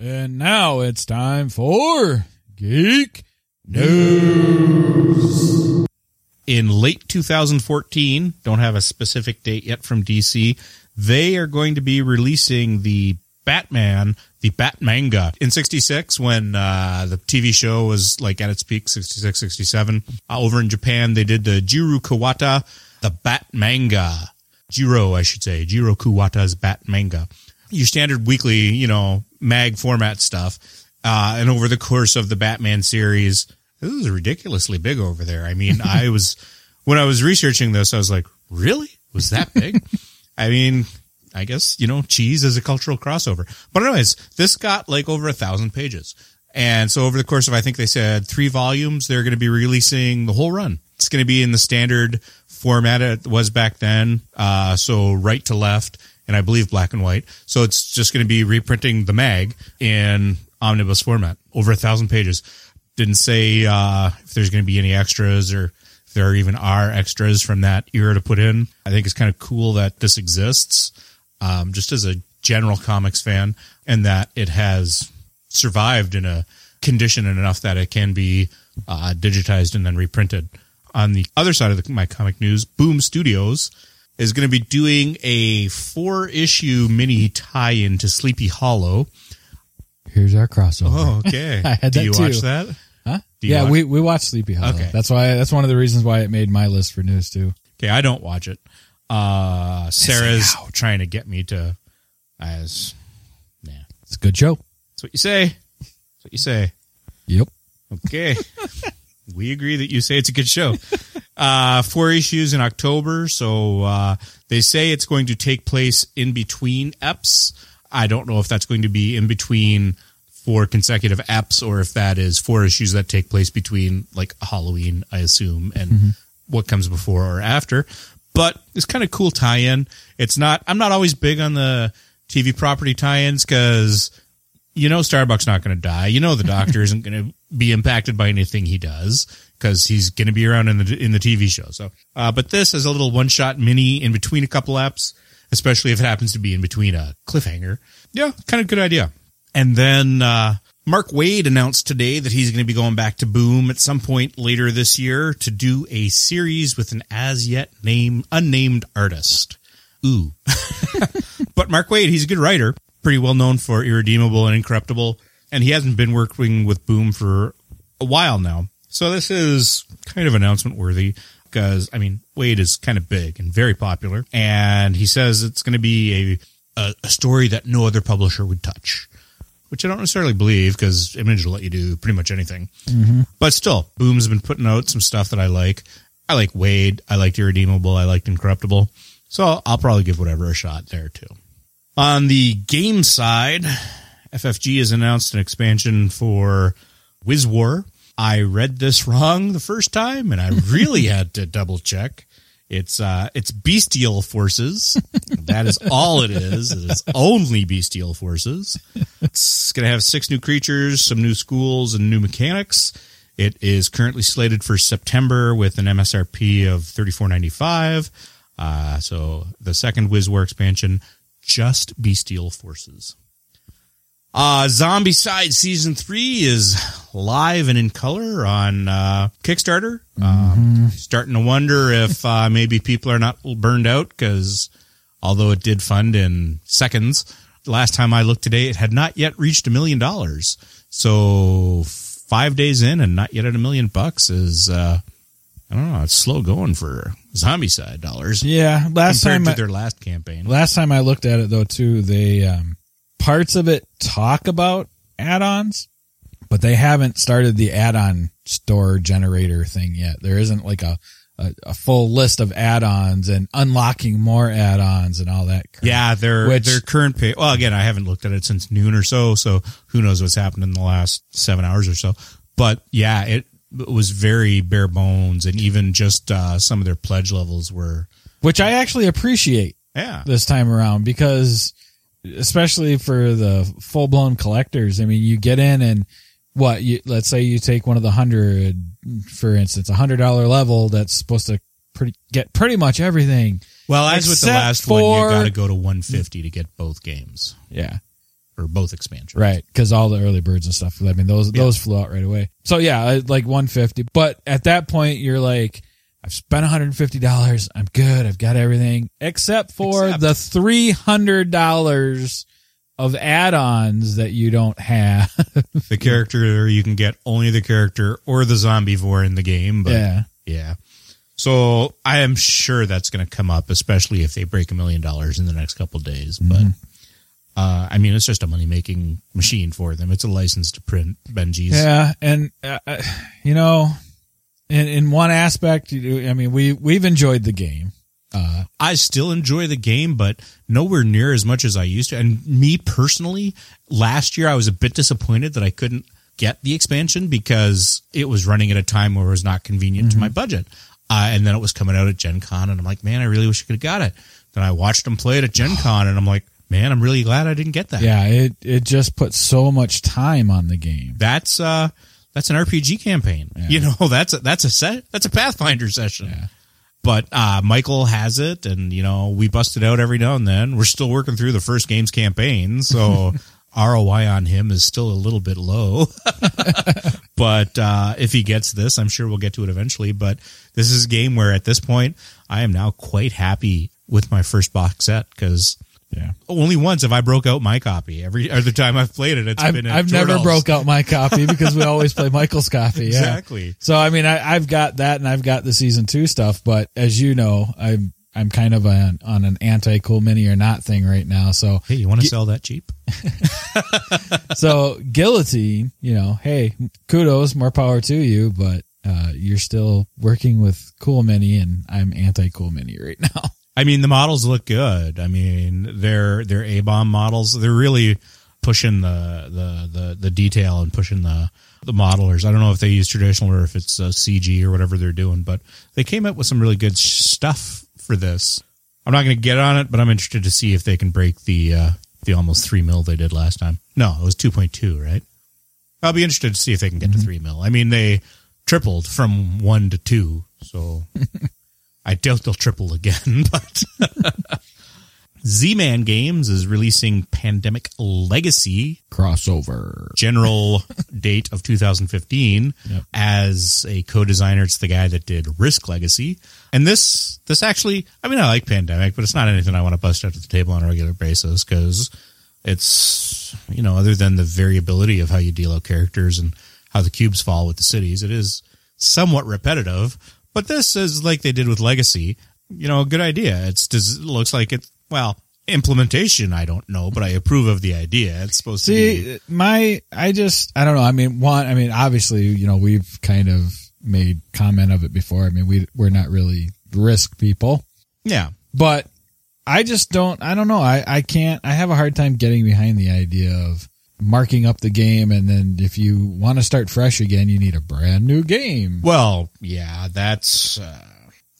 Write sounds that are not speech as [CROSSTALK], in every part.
And now it's time for Geek News. in late 2014, don't have a specific date yet from DC, they are going to be releasing the Batman, the Batmanga. In 66, when uh, the TV show was like at its peak, 66, 67, uh, over in Japan, they did the Jiro Kuwata, the Batmanga. Jiro, I should say. Jiro Kuwata's Batmanga. Your standard weekly, you know, mag format stuff. Uh, and over the course of the Batman series, this is ridiculously big over there. I mean, [LAUGHS] I was, when I was researching this, I was like, really? Was that big? [LAUGHS] I mean, I guess, you know, cheese is a cultural crossover. But anyways, this got like over a thousand pages. And so over the course of, I think they said three volumes, they're going to be releasing the whole run. It's going to be in the standard format it was back then. Uh, so right to left and I believe black and white. So it's just going to be reprinting the mag in omnibus format over a thousand pages. Didn't say, uh, if there's going to be any extras or if there even are extras from that era to put in. I think it's kind of cool that this exists, um, just as a general comics fan and that it has survived in a condition enough that it can be uh, digitized and then reprinted. On the other side of the, my comic news, Boom Studios is going to be doing a four issue mini tie in to Sleepy Hollow. Here's our crossover. Oh, okay. [LAUGHS] I had Do that you too. watch that? Huh? Yeah, watch- we we watched Sleepy Hollow. Okay. That's why that's one of the reasons why it made my list for news too. Okay, I don't watch it. Uh, Sarah's trying to get me to. As, nah, It's a good show. that's what you say. That's what you say. Yep. Okay. [LAUGHS] we agree that you say it's a good show. Uh, four issues in October. So, uh, they say it's going to take place in between EPs. I don't know if that's going to be in between four consecutive EPs or if that is four issues that take place between like Halloween, I assume, and what comes before or after. But it's kind of cool tie-in. It's not, I'm not always big on the TV property tie-ins because you know Starbucks not going to die. You know the doctor [LAUGHS] isn't going to be impacted by anything he does because he's going to be around in the in the TV show. So, uh, but this is a little one shot mini in between a couple apps, especially if it happens to be in between a cliffhanger. Yeah, kind of good idea. And then uh, Mark Waid announced today that he's going to be going back to Boom at some point later this year to do a series with an as yet name unnamed artist. Ooh. [LAUGHS] but Mark Waid, he's a good writer, pretty well known for Irredeemable and Incorruptible, and he hasn't been working with Boom for a while now. So this is kind of announcement worthy because I mean Waid is kind of big and very popular, and he says it's going to be a, a a story that no other publisher would touch, which I don't necessarily believe because Image will let you do pretty much anything. Mm-hmm. But still, Boom's been putting out some stuff that I like. I like Waid. I liked Irredeemable. I liked Incorruptible. So I'll probably give whatever a shot there too. On the game side, FFG has announced an expansion for Wiz War. I read this wrong the first time and I really [LAUGHS] had to double check. It's uh it's bestial forces. that is all it is. It is only bestial forces. It's going to have six new creatures, some new schools and new mechanics. It is currently slated for September with an MSRP of 34.95. Uh so the second Wiz War expansion just bestial forces. Uh, Zombicide Season 3 is live and in color on uh, Kickstarter. Um, starting to wonder if uh, maybe people are not burned out because although it did fund in seconds, last time I looked today, it had not yet reached a million dollars. So five days in and not yet at a million bucks is, uh, I don't know, it's slow going for Zombicide dollars Yeah, last compared time to I, their last campaign. last time I looked at it though too, they um, parts of it talk about add-ons, but they haven't started the add-on store generator thing yet. There isn't like a a, a full list of add-ons and unlocking more add-ons and all that. crap. Yeah, their Which- their current pay. Well, again, I haven't looked at it since noon or so, so who knows what's happened in the last seven hours or so. But yeah, it was very bare bones, and even just uh, some of their pledge levels were. which I actually appreciate Yeah, this time around because especially for the full blown collectors, I mean, you get in and what you, let's say you take one of the hundred, for instance, a hundred dollar level that's supposed to pretty, get pretty much everything. well, as with the last one, you got to go to 150 to get both games. Yeah. or both expansions. Right, because all the early birds and stuff. I mean, those those flew out right away. So yeah, like 150. But at that point, you're like, I've spent 150 dollars. I'm good. I've got everything except for Except- the 300 dollars of add-ons that you don't have. [LAUGHS] The character you can get only the character or the zombivore in the game, but yeah, Yeah. So I am sure that's going to come up, especially if they break a million dollars in the next couple of days. But uh, I mean, it's just a money making machine for them. It's a license to print Benjis. yeah, and uh, uh, you know, in in one aspect, I mean, we we've enjoyed the game. Uh, I still enjoy the game, but nowhere near as much as I used to. And me personally, last year I was a bit disappointed that I couldn't get the expansion because it was running at a time where it was not convenient to my budget. Uh, and then it was coming out at Gen Con, and I'm like, man, I really wish I could have got it. Then I watched them play it at Gen [SIGHS] Con, and I'm like, man, I'm really glad I didn't get that. yeah, it it just put so much time on the game. That's uh that's an RPG campaign. You know, [LAUGHS] that's a, that's a set that's a Pathfinder session. Yeah. But uh Michael has it and you know, we bust it out every now and then. We're still working through the first game's campaign, so [LAUGHS] ROI on him is still a little bit low. [LAUGHS] but uh if he gets this, I'm sure we'll get to it eventually, but this is a game where at this point I am now quite happy with my first box set cuz Yeah. only once have I broke out my copy. Every other time I've played it, it's I've, been I've never broke out my copy [LAUGHS] because we always play Michael's copy. Yeah. Exactly. So I mean, I, I've got that and I've got the season two stuff, but as you know, I'm I'm kind of an, on an anti cool mini or not thing right now. So Hey, you want to sell that cheap? [LAUGHS] so guillotine, you know, hey, kudos, more power to you, but uh, you're still working with cool mini, and I'm anti cool mini right now. I mean, the models look good. I mean, they're they're A bomb models. They're really pushing the, the the the detail and pushing the the modelers. I don't know if they use traditional or if it's uh, CG or whatever they're doing, but they came up with some really good stuff for this. I'm not going to get on it, but I'm interested to see if they can break the uh, the almost three mil they did last time. No, it was 2.2, right? I'll be interested to see if they can get to three mil. I mean, they tripled from one to two, so [LAUGHS] I doubt they'll triple again. [LAUGHS] But [LAUGHS] Z-Man Games is releasing Pandemic Legacy Crossover. general [LAUGHS] date of 2015 Yep. as a co-designer. It's the guy that did Risk Legacy, and this this actually, I mean, I like Pandemic, but it's not anything I want to bust out to the table on a regular basis because it's you know other than the variability of how you deal out characters and how the cubes fall with the cities, it is somewhat repetitive. But this is like they did with Legacy. You know, a good idea. It's does it looks like it. Well, implementation, I don't know, but I approve of the idea. It's supposed to be. See, my, I just, I don't know. I mean, one, I mean, obviously, you know, we've kind of made comment of it before. I mean, we, we're not really risk people, Yeah. but I just don't, I don't know. I, I can't, I have a hard time getting behind the idea of marking up the game. And then if you want to start fresh again, you need a brand new game. Well, yeah, that's uh,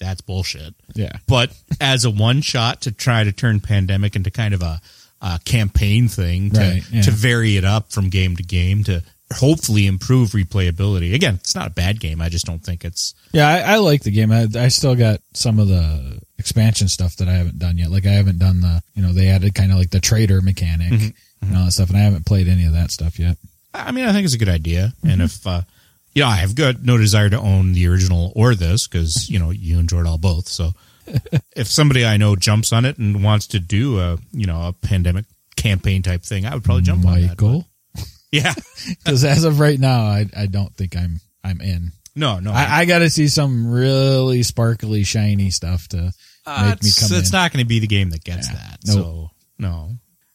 that's bullshit. Yeah. But as a one shot to try to turn pandemic into kind of a, a campaign thing to Right, yeah. to vary it up from game to game to hopefully improve replayability. Again, it's not a bad game. I just don't think it's Yeah, I, I like the game. I, I still got some of the expansion stuff that I haven't done yet. Like I haven't done the, you know, they added kind of like the trader mechanic and all that stuff, and I haven't played any of that stuff yet. I mean, I think it's a good idea. And if, uh, you know, I have got no desire to own the original or this because, you know, you enjoyed all both. So [LAUGHS] if somebody I know jumps on it and wants to do a, you know, a pandemic campaign type thing, I would probably jump on that. Michael, [LAUGHS] Yeah. [LAUGHS] because as of right now, I I don't think I'm I'm in. No, no. I, I got to see some really sparkly, shiny stuff to Uh, make me it's, come it's in. not going to be the game that gets Yeah. that. Nope. So no.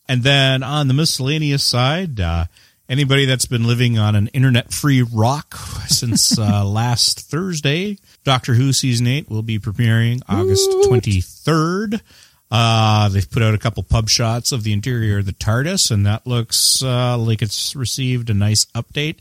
And then on the miscellaneous side, uh, anybody that's been living on an internet-free rock [LAUGHS] since uh, [LAUGHS] last Thursday, Doctor Who season eight will be premiering August twenty third. Uh, they've put out a couple pub shots of the interior of the TARDIS, and that looks uh, like it's received a nice update.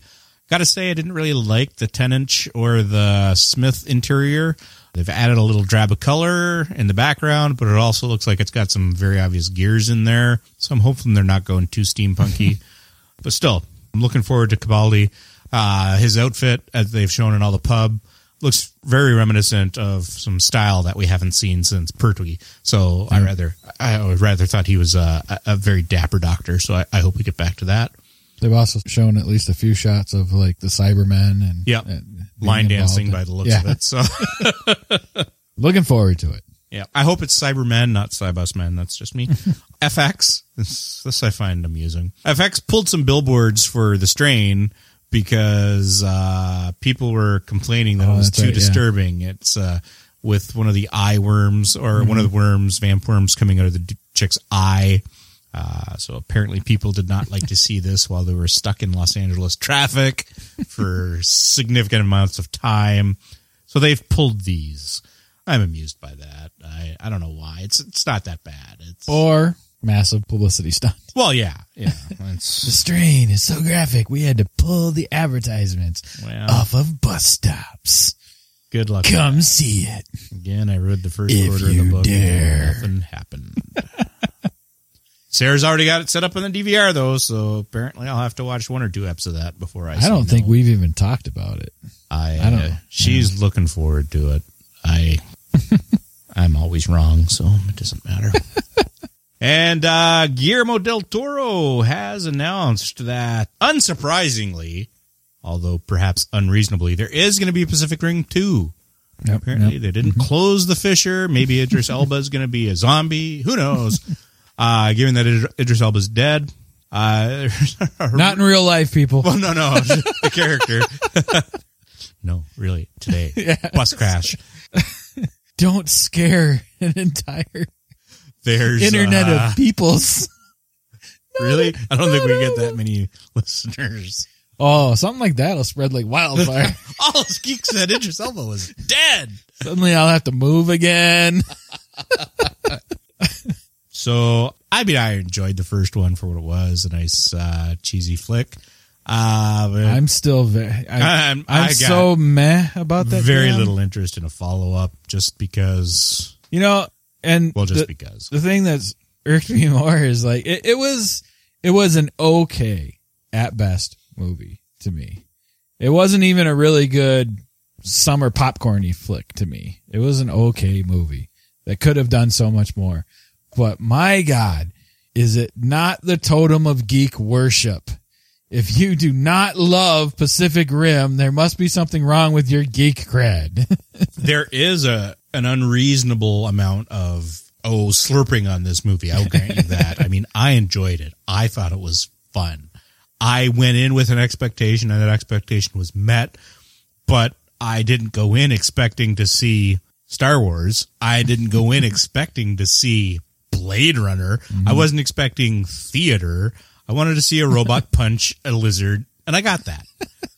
Got to say, I didn't really like the Tennant or the Smith interior. They've added a little drab of color in the background, but it also looks like it's got some very obvious gears in there. So I'm hoping they're not going too steampunky. [LAUGHS] but still, I'm looking forward to Capaldi. Uh, his outfit, as they've shown in all the pub, looks very reminiscent of some style that we haven't seen since Pertwee. So I rather I would rather thought he was a, a, a very dapper doctor. So I, I hope we get back to that. They've also shown at least a few shots of like the Cybermen and Yep. and Line dancing in- by the looks yeah. of it. So [LAUGHS] Looking forward to it. yeah, I hope it's Cybermen, not Cybus Men. That's just me. [LAUGHS] FX. This, this I find amusing. FX pulled some billboards for the strain because uh, people were complaining that Oh, it was too right, yeah. disturbing. It's uh, with one of the eye worms or one of the worms, vamp worms, coming out of the chick's eye. Uh, so apparently, people did not like to see this while they were stuck in Los Angeles traffic for significant amounts of time. So they've pulled these. I'm amused by that. I, I don't know why. It's it's not that bad. It's Or massive publicity stunt. well, yeah, yeah. [LAUGHS] The strain is so graphic, we had to pull the advertisements well, off of bus stops. good luck. Come see it. Again, I read the first If quarter of the book. dare. And nothing happened. Sarah's already got it set up on the DVR though, so apparently I'll have to watch one or two eps of that before I. I don't think no. we've even talked about it. I, I don't- uh, she's looking forward to it. I. [LAUGHS] I'm always wrong, so it doesn't matter. [LAUGHS] and uh, Guillermo del Toro has announced that, unsurprisingly, although perhaps unreasonably, there is going to be a Pacific Rim 2. Yep, Apparently, yep. they didn't close the fissure. Maybe Idris Elba is going to be a zombie. Who knows? [LAUGHS] Uh, given that Id- Idris Elba's dead. Uh, [LAUGHS] Not in real life, people. well, no, no, [LAUGHS] the character. [LAUGHS] no, really, today. Bus crash. Don't scare an entire There's internet uh, of peoples. Really? I don't think we get that many listeners. Oh, something like that'll spread like wildfire. All us geeks said Idris Elba was dead. Suddenly I'll have to move again. So, I mean, I enjoyed the first one for what it was a nice, uh, cheesy flick. Uh, but I'm still very, I, [LAUGHS] I'm- I'm so meh about that. very damn- little interest in a follow up just because, You know, and well, just the, because. the thing that's irked me [LAUGHS] more is like it, it was it was an okay at best movie to me. It wasn't even a really good summer popcorny flick to me. It was an okay movie that could have done so much more. But my God, is it not the totem of geek worship? If you do not love Pacific Rim, there must be something wrong with your geek cred. [LAUGHS] there is a an unreasonable amount of oh slurping on this movie. I'll grant you that. I mean, I enjoyed it. I thought it was fun. I went in with an expectation, and that expectation was met. But I didn't go in expecting to see Star Wars. I didn't go in [LAUGHS] expecting to see Blade Runner. I mm-hmm. wasn't expecting theater. I wanted to see a robot [LAUGHS] punch a lizard, and I got that.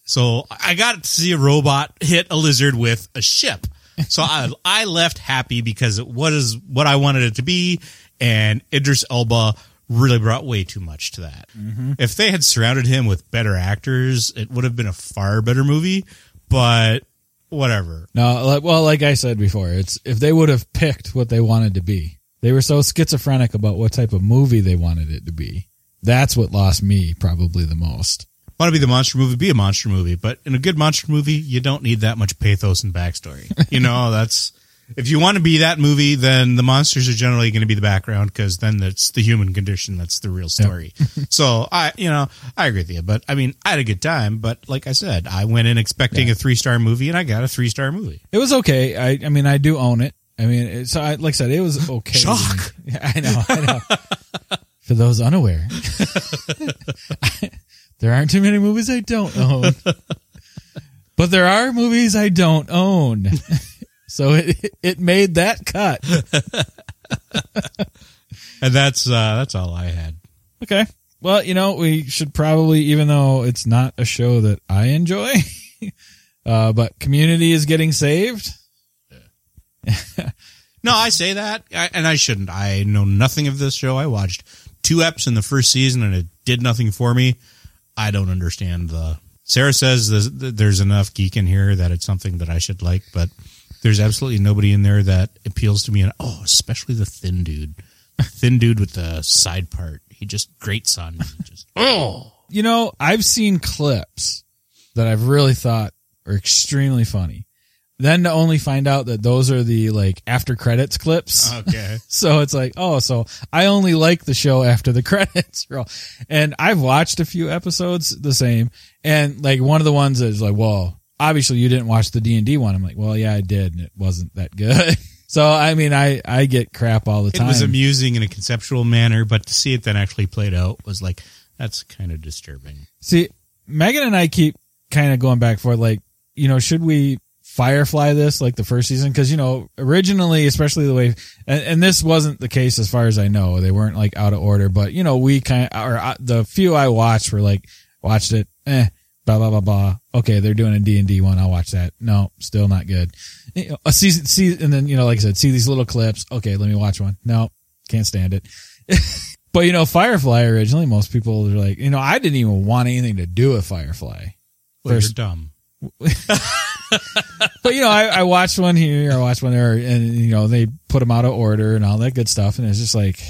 So I got to see a robot hit a lizard with a ship. So I [LAUGHS] I left happy because it was what I wanted it to be, and Idris Elba really brought way too much to that. Mm-hmm. If they had surrounded him with better actors, it would have been a far better movie. But whatever. No, like, well, like I said before, it's if they would have picked what they wanted to be. They were so schizophrenic about what type of movie they wanted it to be. That's what lost me probably the most. Want to be the monster movie? Be a monster movie. But in a good monster movie, you don't need that much pathos and backstory. [LAUGHS] You know, that's if you want to be that movie, then the monsters are generally going to be the background because then that's the human condition. That's the real story. [LAUGHS] so I, you know, I agree with you. But I mean, I had a good time. But like I said, I went in expecting a three star movie, and I got a three star movie. It was okay. I, I mean, I do own it. I mean, it's I, like I said, it was [LAUGHS] okay. Shock. [LAUGHS] Yeah, I know. I know. For those unaware, [LAUGHS] there aren't too many movies I don't own, but there are movies I don't own. So it it made that cut. And that's uh, that's all I had. Okay. Well, you know, we should probably, even though it's not a show that I enjoy, uh, but Community is getting saved. [LAUGHS] No, I say that, I, and I shouldn't. I know nothing of this show. I watched two eps in the first season, and it did nothing for me. I don't understand the. Sarah says there's, there's enough geek in here that it's something that I should like, but there's absolutely nobody in there that appeals to me. And oh, especially the thin dude, thin dude with the side part. He just grates on me. Just [LAUGHS] oh, You know, I've seen clips that I've really thought are extremely funny then to only find out that those are the like after credits clips. Okay. [LAUGHS] So it's like, oh, so I only like the show after the [LAUGHS] credits roll. And I've watched a few episodes the same. And like one of the ones is like, well, obviously you didn't watch the D and D one. I'm like, well, yeah, I did. And it wasn't that good. [LAUGHS] so, I mean, I, I get crap all the time. It was amusing in a conceptual manner, but to see it then actually played out was like, that's kind of disturbing. See, Megan and I keep kind of going back for like, you know, should we Firefly this like the first season? Cause, you know, originally, especially the way, and, and this wasn't the case as far as I know. They weren't like out of order, but, you know, we kind of, or uh, the few I watched were like, watched it, eh, blah, blah, blah, blah. Okay, they're doing a D&D one. I'll watch that. No, still not good. You know, a season, see, and then, you know, like I said, see these little clips. Okay, let me watch one. No, can't stand it. [LAUGHS] But you know, Firefly originally, most people are like, you know, I didn't even want anything to do with Firefly. Well, First- you're dumb. [LAUGHS] [LAUGHS] But you know, I, I watched one here, I watched one there, and you know, they put them out of order and all that good stuff, and it's just like,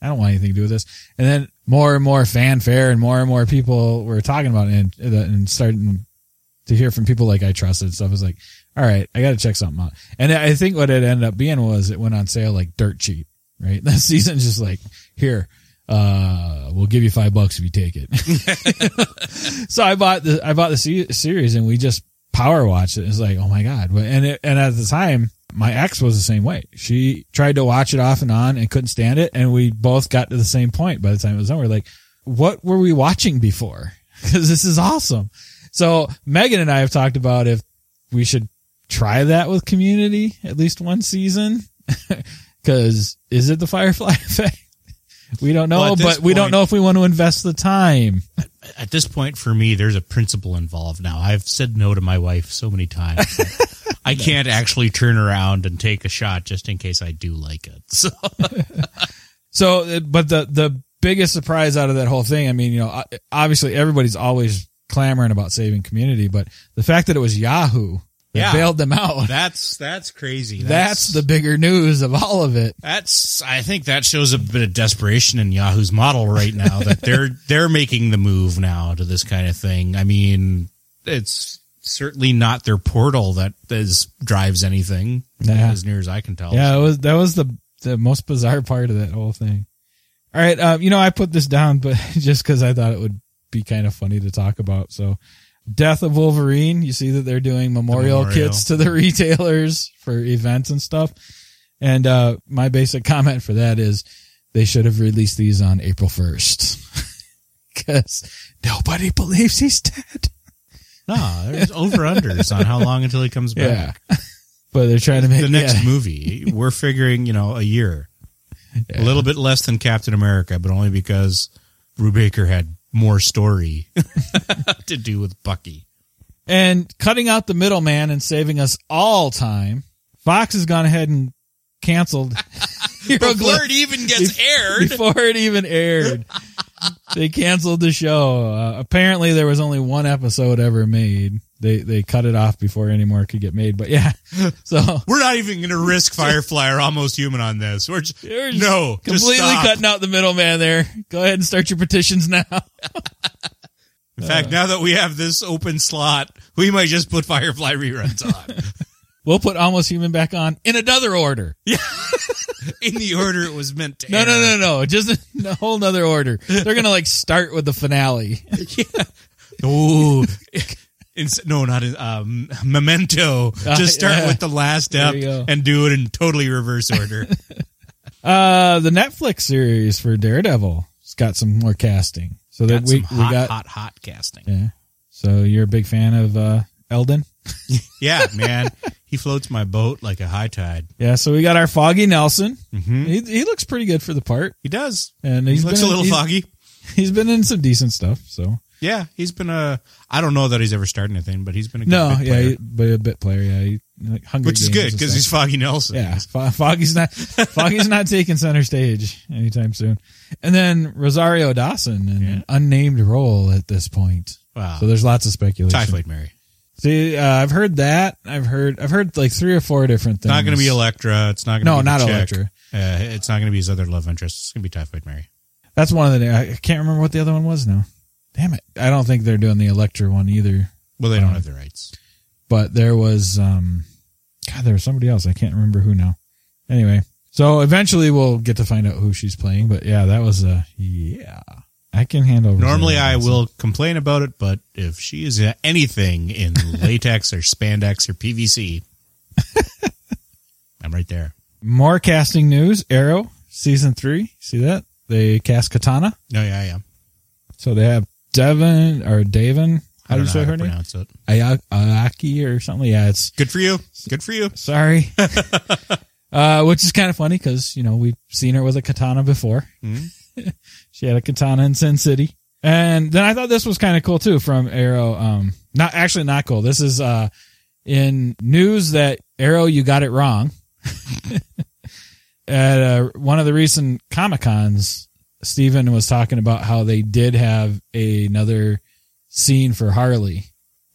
I don't want anything to do with this. And then more and more fanfare and more and more people were talking about it and, and starting to hear from people like I trusted and stuff. I was like, all right, I got to check something out. And I think what it ended up being was it went on sale like dirt cheap, right? [LAUGHS] That season's just like, here, uh, we'll give you five bucks if you take it. [LAUGHS] so I bought the, I bought the series and we just power watched it. It's like, oh my God. And it, and at the time, my ex was the same way. She tried to watch it off and on and couldn't stand it. And we both got to the same point by the time it was over. We're like, what were we watching before? [LAUGHS] Cause this is awesome. So Megan and I have talked about if we should try that with community at least one season. [LAUGHS] Cause is it the Firefly [LAUGHS] effect? We don't know, Well, but we don't know if we want to invest the time. At this point, for me, there's a principle involved now. I've said no to my wife so many times. [LAUGHS] I can't actually turn around and take a shot just in case I do like it. So [LAUGHS] So, uh, but the the biggest surprise out of that whole thing, I mean, you know, obviously everybody's always clamoring about saving community, but the fact that it was Yahoo that Yeah. bailed them out, [LAUGHS] that's that's crazy. that's, the bigger news of all of it. That's I think that shows a bit of desperation in Yahoo's model right now that they're [LAUGHS] they're making the move now to this kind of thing. I mean, it's certainly not their portal that is drives anything Yeah. as near as I can tell. Yeah, it was that was the the most bizarre part of that whole thing. All right, um, you know, I put this down, but [LAUGHS] just because I thought it would be kind of funny to talk about. So, Death of Wolverine. You see that they're doing memorial, memorial. kits to the [LAUGHS] retailers for events and stuff. And uh, my basic [LAUGHS] comment for that is they should have released these on April first [LAUGHS] because nobody believes he's dead. No, there's over unders on how long until he comes back. Yeah, but they're trying to make The next yeah. movie, we're figuring, you know, a year. A little bit less than Captain America, but only because Brubaker had more story [LAUGHS] to do with Bucky. And cutting out the middleman and saving us all time, Fox has gone ahead and canceled [LAUGHS] Hieroglyph even gets aired. before it even aired. they canceled the show. Uh, apparently, there was only one episode ever made. They they cut it off before any more could get made. But yeah, [LAUGHS] so We're not even going to risk Firefly or Almost Human on this. We're just, You're just no, completely stop. cutting out the middleman there. Go ahead and start your petitions now. [LAUGHS] In fact, now that we have this open slot, we might just put Firefly reruns on [LAUGHS] We'll put almost human back on in another order. Yeah. in the order it was meant to. No, air. no, no, no. Just a whole nother order. They're gonna like start with the finale. Oh, Ins- no, not in, um, Memento. Ah, Just start yeah. with the last There ep you go. and do it in totally reverse order. [LAUGHS] Uh, the Netflix series for Daredevil has got some more casting. So that we some we got hot, hot casting. yeah. So you're a big fan of uh Elden? [LAUGHS] Yeah, man, he floats my boat like a high tide. Yeah. So we got our Foggy Nelson. Mhm. He he looks pretty good for the part, He does. and He he's looks been a little he's, foggy. He's been in some decent stuff. So Yeah, he's been a. I don't know that he's ever started anything, but he's been a good no, bit yeah, player. he, but a bit player. Yeah, he, like Hunger which is Games good and because stuff. he's Foggy Nelson. Yeah, Fo- Foggy's not [LAUGHS] Foggy's not taking center stage anytime soon. And then Rosario Dawson in an unnamed role at this point. Wow. So there's lots of speculation. Typhoid Mary. See, uh, I've heard that. I've heard I've heard like three or four different things. Not going to be Elektra. It's not going to No, be the not chick. Elektra. Uh, it's not going to be his other love interest. It's going to be Typhoid Mary. That's one of the. I can't remember what the other one was now. Damn it! I don't think they're doing the Elektra one either. Well, they don't Um, have the rights. But there was um God, there was somebody else. I can't remember who now. Anyway, so eventually we'll get to find out who she's playing. But yeah, that was a yeah. I can handle. Normally, I will complain about it, but if she is anything in [LAUGHS] latex or spandex or PVC, [LAUGHS] I'm right there. More casting news. Arrow season three. See that they cast Katana. No, yeah, yeah. So they have Devon or Davin. How do you say her name? pronounce it. Aya- Ayaki or something. Yeah, it's Good for you. Good for you. sorry. [LAUGHS] [LAUGHS] uh, which is kind of funny because you know we've seen her with a katana before. [LAUGHS] she had a katana in Sin City, and then I thought this was kind of cool too from Arrow. Um, not actually not cool. This is uh in news that Arrow you got it wrong. At uh, one of the recent Comic Cons, Steven was talking about how they did have another scene for Harley,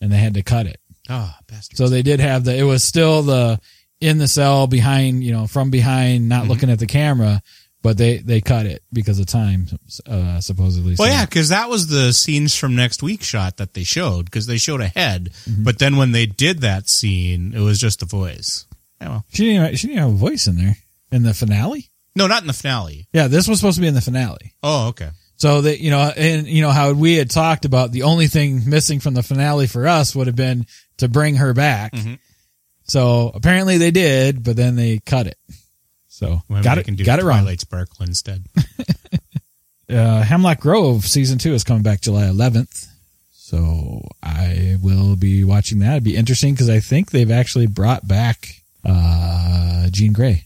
and they had to cut it. Ah, bastard. So they did have the. It was still the in the cell behind, you know, from behind, not looking at the camera, but they they cut it because of time, uh, supposedly. well, So- yeah, because that was the scenes from next week shot that they showed because they showed a head, Mm-hmm. but then when they did that scene, it was just a voice. Yeah, well, She didn't. She didn't have a voice in there in the finale. No, not in the finale. Yeah, this was supposed to be in the finale. Oh, okay. So that you know, and you know how we had talked about the only thing missing from the finale for us would have been to bring her back. Mhm. So apparently they did, but then they cut it. So got it, can do got it wrong. Twilight Sparkle instead. [LAUGHS] uh, Hemlock Grove season two is coming back July 11th. So I will be watching that. It'd be interesting because I think they've actually brought back, uh, Jean Grey.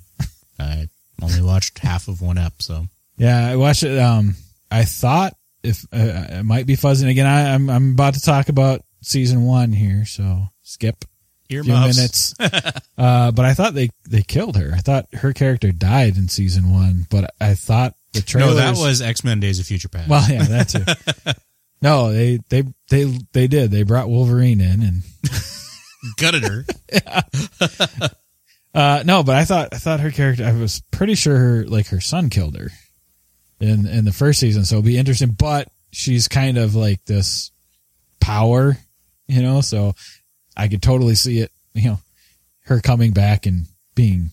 I only watched half of one ep, so Yeah, I watched it. Um, I thought if, uh, it might be fuzzing again. I, I'm, I'm about to talk about season one here. So skip a few minutes. [LAUGHS] uh, but I thought they, they killed her. I thought her character died in season one, but I thought the trailer. No, that was X Men: Days of Future Past. Well, yeah, that too. [LAUGHS] no, they they they they did. They brought Wolverine in, and gutted her. [LAUGHS] uh, no, but I thought I thought her character. I was pretty sure her like her son killed her in in the first season. So it'll be interesting. But she's kind of like this power, you know. So I could totally see it. You know, her coming back and being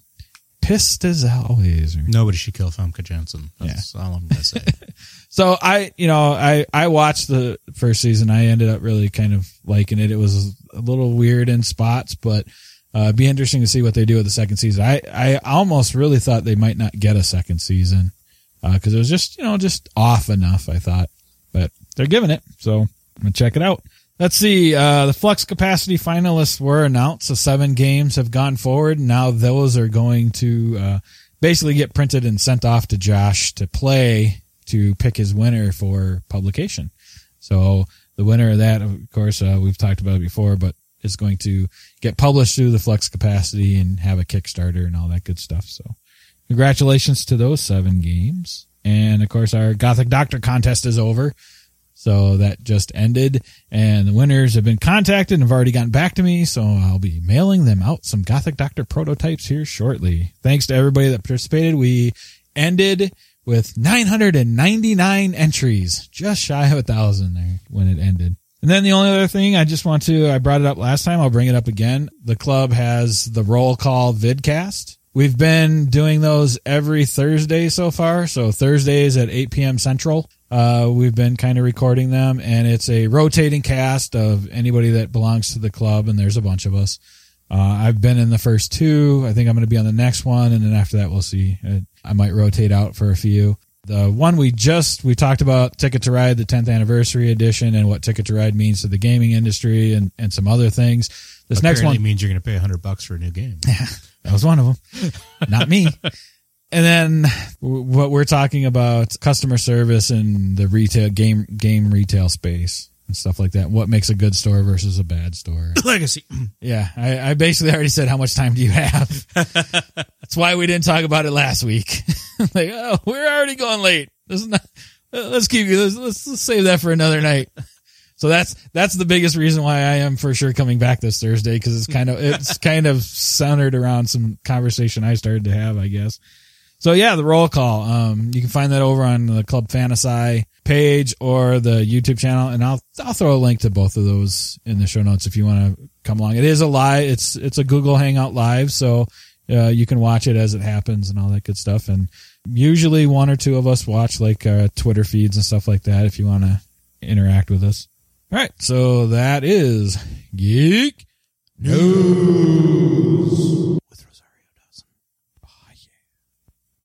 pissed as always. Nobody should kill Famke Janssen. That's all I'm gonna say. [LAUGHS] So I, you know, I, I watched the first season. I ended up really kind of liking it. It was a little weird in spots, but, uh, it'd be interesting to see what they do with the second season. I, I almost really thought they might not get a second season, uh, cause it was just, you know, just off enough, I thought, but they're giving it. So I'm gonna check it out. Let's see. Uh, the flux capacity finalists were announced. The seven games have gone forward. Now those are going to, uh, basically get printed and sent off to Josh to play to pick his winner for publication. So the winner of that, of course, uh, we've talked about it before, but is going to get published through the flux capacity and have a Kickstarter and all that good stuff. So congratulations to those seven games. And of course, our Gothic Doctor contest is over. So that just ended and the winners have been contacted and have already gotten back to me. So I'll be mailing them out some Gothic Doctor prototypes here shortly. Thanks to everybody that participated. We ended with 999 entries, just shy of a thousand there when it ended. And then the only other thing I just want to, I brought it up last time. I'll bring it up again. The club has the roll call vidcast. We've been doing those every Thursday so far. So Thursdays at 8 p.m. Central. Uh, we've been kind of recording them and it's a rotating cast of anybody that belongs to the club. And there's a bunch of us. Uh, I've been in the first two. I think I'm going to be on the next one. And then after that, we'll see. I, I might rotate out for a few. The one we just, we talked about Ticket to Ride, the 10th anniversary edition and what Ticket to Ride means to the gaming industry and, and some other things. This next one, means you're gonna pay hundred bucks for a new game. [LAUGHS] Yeah. That was one of them. Not me. [LAUGHS] And then what we're talking about customer service and the retail game, game retail space and stuff like that. What makes a good store versus a bad store. [LAUGHS] Legacy. Yeah. I, I basically already said, how much time do you have? That's why we didn't talk about it last week. [LAUGHS] like, oh, we're already going late. This is not, uh, let's keep you, let's, let's, let's save that for another night. So that's that's the biggest reason why I am for sure coming back this Thursday because it's kind of it's [LAUGHS] kind of centered around some conversation I started to have, I guess. So yeah, the roll call. Um, you can find that over on the Club Fantasci page or the YouTube channel, and I'll I'll throw a link to both of those in the show notes if you want to come along. It is a live. It's it's a Google Hangout live, so uh, you can watch it as it happens and all that good stuff. And usually one or two of us watch like uh, Twitter feeds and stuff like that if you want to interact with us. All right, so that is geek news.